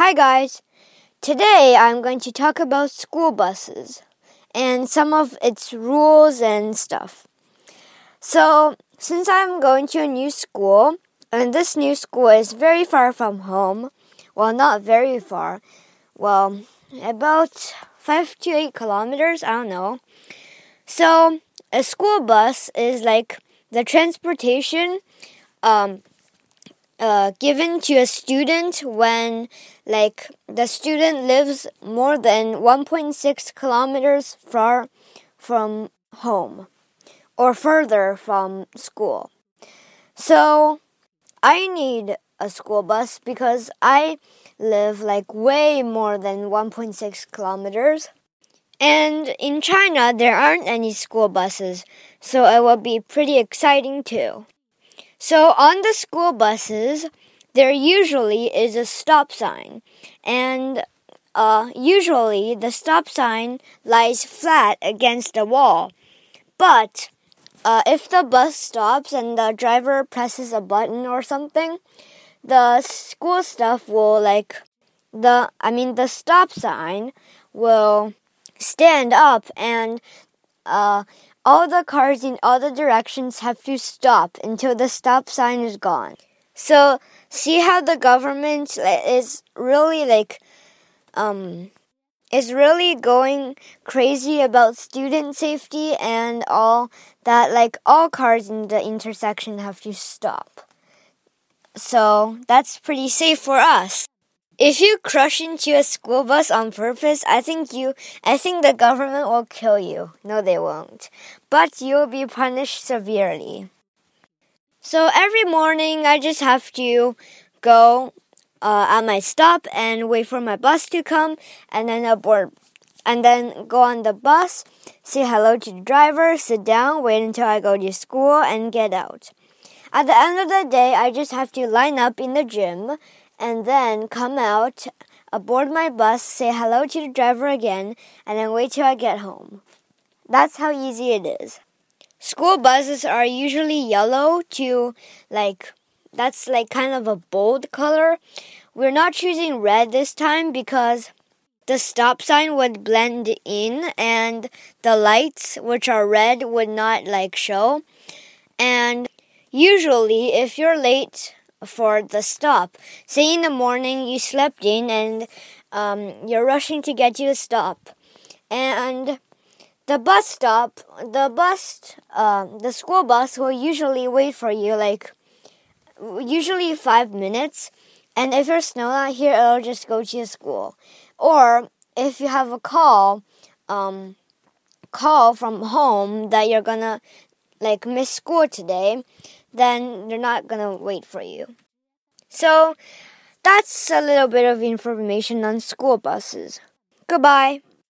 Hi, guys. Today I'm going to talk about school buses and some of its rules and stuff. So, since I'm going to a new school, and this new school is very far from home, well, not very far, well, about five to eight kilometers, I don't know. So, a school bus is like the transportation um, uh, given to a student when like the student lives more than 1.6 kilometers far from home or further from school. So I need a school bus because I live like way more than 1.6 kilometers. And in China, there aren't any school buses, so it will be pretty exciting too. So on the school buses, there usually is a stop sign, and uh, usually the stop sign lies flat against the wall. But uh, if the bus stops and the driver presses a button or something, the school stuff will like the I mean the stop sign will stand up and uh, all the cars in all the directions have to stop until the stop sign is gone. So, see how the government is really like, um, is really going crazy about student safety and all that, like, all cars in the intersection have to stop. So, that's pretty safe for us. If you crush into a school bus on purpose, I think you I think the government will kill you. No they won't. But you'll be punished severely. So every morning I just have to go uh, at my stop and wait for my bus to come and then aboard and then go on the bus, say hello to the driver, sit down, wait until I go to school and get out. At the end of the day, I just have to line up in the gym and then come out, aboard my bus, say hello to the driver again, and then wait till I get home. That's how easy it is. School buses are usually yellow to like, that's like kind of a bold color. We're not choosing red this time because the stop sign would blend in and the lights, which are red, would not like show. And usually, if you're late for the stop. Say in the morning you slept in and um, you're rushing to get to the stop, and the bus stop, the bus, uh, the school bus will usually wait for you like usually five minutes. And if there's snow out here, it'll just go to your school. Or if you have a call, um, call from home that you're gonna like miss school today, then they're not gonna wait for you. So that's a little bit of information on school buses. Goodbye.